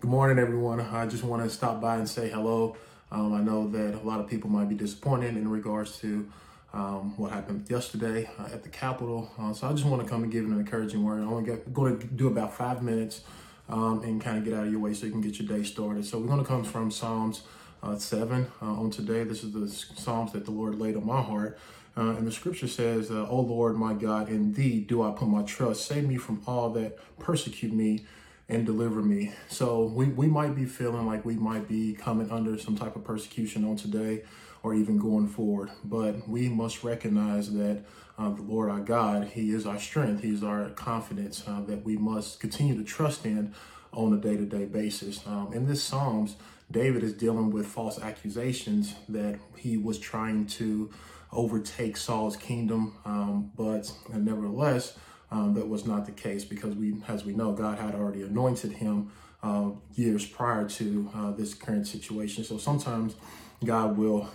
Good morning, everyone. I just want to stop by and say hello. Um, I know that a lot of people might be disappointed in regards to um, what happened yesterday uh, at the Capitol. Uh, so I just want to come and give an encouraging word. I'm going to do about five minutes um, and kind of get out of your way so you can get your day started. So we're going to come from Psalms uh, 7 uh, on today. This is the Psalms that the Lord laid on my heart. Uh, and the scripture says, O Lord my God, in thee do I put my trust. Save me from all that persecute me and deliver me. So we, we might be feeling like we might be coming under some type of persecution on today or even going forward. But we must recognize that uh, the Lord our God, He is our strength, He is our confidence uh, that we must continue to trust in on a day to day basis. Um, in this Psalms, David is dealing with false accusations that he was trying to overtake Saul's kingdom, um, but nevertheless, um, that was not the case because we, as we know, God had already anointed him uh, years prior to uh, this current situation. So sometimes God will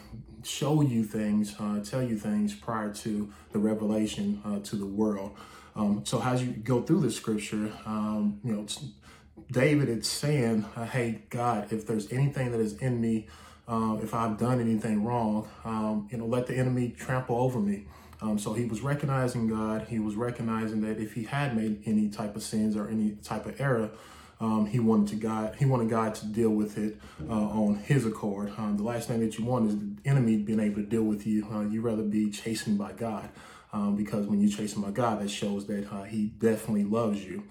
show you things, uh, tell you things prior to the revelation uh, to the world. Um, so as you go through the scripture, um, you know, David is saying, uh, "Hey God, if there's anything that is in me, uh, if I've done anything wrong, um, you know, let the enemy trample over me." Um, so he was recognizing God. He was recognizing that if he had made any type of sins or any type of error, um, he wanted to God. He wanted God to deal with it uh, on His accord. Um, the last thing that you want is the enemy being able to deal with you. Uh, you rather be chastened by God, um, because when you're chastened by God, that shows that uh, He definitely loves you.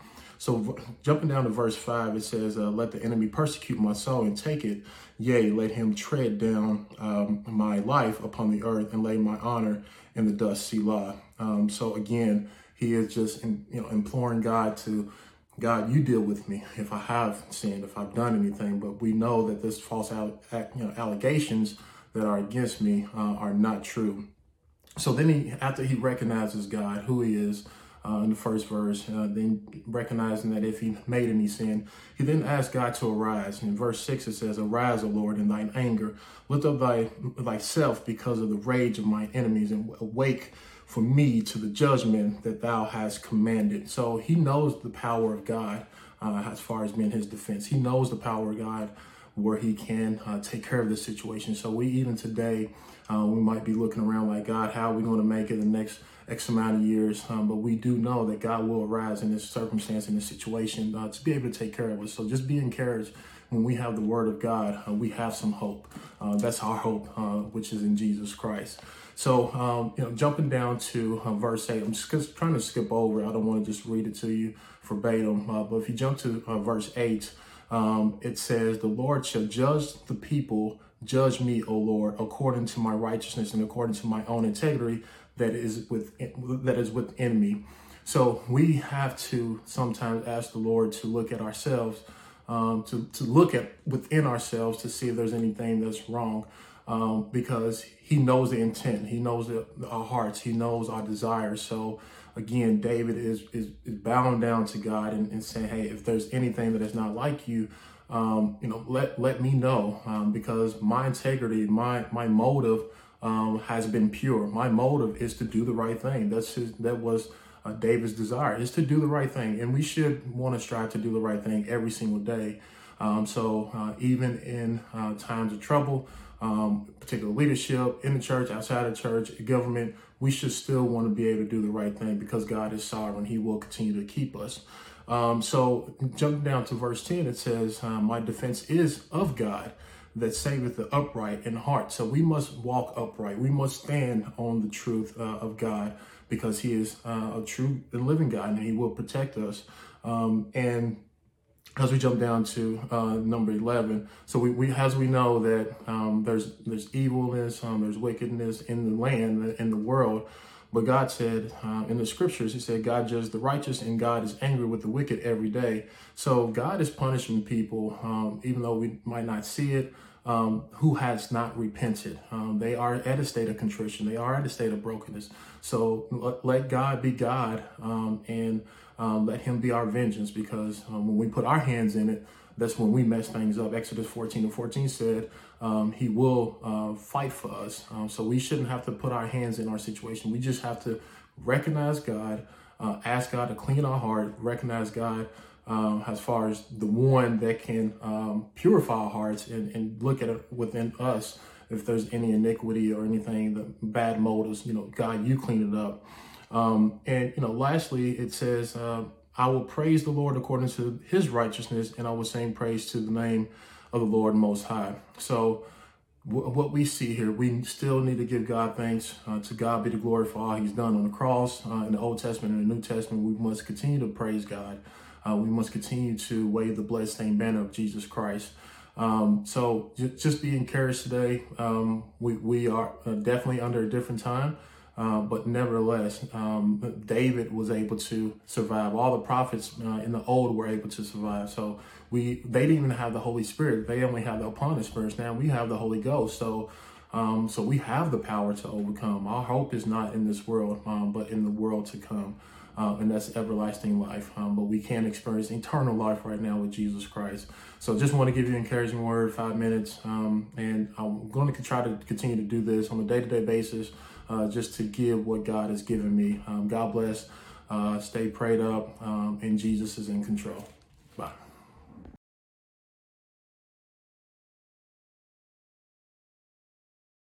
So jumping down to verse five, it says, uh, "Let the enemy persecute my soul and take it; yea, let him tread down um, my life upon the earth and lay my honor in the dust." Selah. Um, so again, he is just in, you know imploring God to, God, you deal with me if I have sinned, if I've done anything. But we know that this false you know allegations that are against me uh, are not true. So then he, after he recognizes God, who he is uh, in the first verse, uh, then recognizing that if he made any sin, he then asked God to arise. In verse 6, it says, Arise, O Lord, in thine anger. Lift up thy, thyself because of the rage of my enemies, and awake for me to the judgment that thou hast commanded. So he knows the power of God uh, as far as being his defense. He knows the power of God where he can uh, take care of the situation. So we even today, uh, we might be looking around like, God, how are we going to make it the next X amount of years? Um, but we do know that God will arise in this circumstance, in this situation, uh, to be able to take care of us. So just be encouraged when we have the word of God, uh, we have some hope. Uh, that's our hope, uh, which is in Jesus Christ. So, um, you know, jumping down to verse 8, I'm just trying to skip over. I don't want to just read it to you verbatim. but if you jump to verse 8, um, it says, The Lord shall judge the people, judge me, O Lord, according to my righteousness and according to my own integrity that is within, that is within me. So we have to sometimes ask the Lord to look at ourselves, um, to, to look at within ourselves to see if there's anything that's wrong. Um, because he knows the intent, he knows the, our hearts, he knows our desires. So again, David is, is, is bowing down to God and, and, saying, hey, if there's anything that is not like you, um, you know, let, let me know um, because my integrity, my, my motive um, has been pure. My motive is to do the right thing. That's his, that was uh, David's desire is to do the right thing. And we should want to strive to do the right thing every single day. Um, so uh, even in uh, times of trouble, um, particular leadership in the church, outside of church, government, we should still want to be able to do the right thing because God is sovereign. He will continue to keep us. Um, so, jumping down to verse 10, it says, uh, My defense is of God that saveth the upright in heart. So, we must walk upright. We must stand on the truth uh, of God because He is uh, a true and living God and He will protect us. Um, and as we jump down to uh, number 11 so we, we as we know that um, there's there's evilness um, there's wickedness in the land in the world. But god said uh, in the scriptures he said god judges the righteous and god is angry with the wicked every day. So god is punishing people um, even though we might not see it um, who has not repented. Um, they are at a state of contrition. They are at a state of brokenness. So let, God be God um, and um, let him be our vengeance because um, when we put our hands in it, that's when we mess things up. Exodus 14 and 14 said um, he will uh, fight for us. So we shouldn't have to put our hands in our situation. We just have to recognize God, uh, ask God to clean our heart, recognize God um, as far as the one that can um, purify our hearts and, and look at it within us if there's any iniquity or anything, the bad motives, you know, God, you clean it up. Um, and, you know, lastly, it says, uh, I will praise the Lord according to his righteousness, and I will sing praise to the name of the Lord Most High. So, what we see here, we still need to give God thanks. Uh, to God be the glory for all he's done on the cross uh, in the Old Testament and the New Testament. We must continue to praise God. Uh, we must continue to wave the bloodstained banner of Jesus Christ. Um, so j- just be encouraged today. Um, we, we are uh, definitely under a different time. Uh, but nevertheless, um, David was able to survive. All the prophets uh, in the old were able to survive. So we they didn't even have the Holy Spirit. They only have the opponent spirits. Now we have the Holy Ghost. So um, so we have the power to overcome. Our hope is not in this world, um, but in the world to come. Uh, and that's everlasting life. Um, but we can experience eternal life right now with Jesus Christ. So just want to give you an encouraging word, five minutes. Um, and I'm going to try to continue to do this on a day to day basis uh, just to give what God has given me. Um, God bless. Uh, stay prayed up, um, and Jesus is in control. Bye.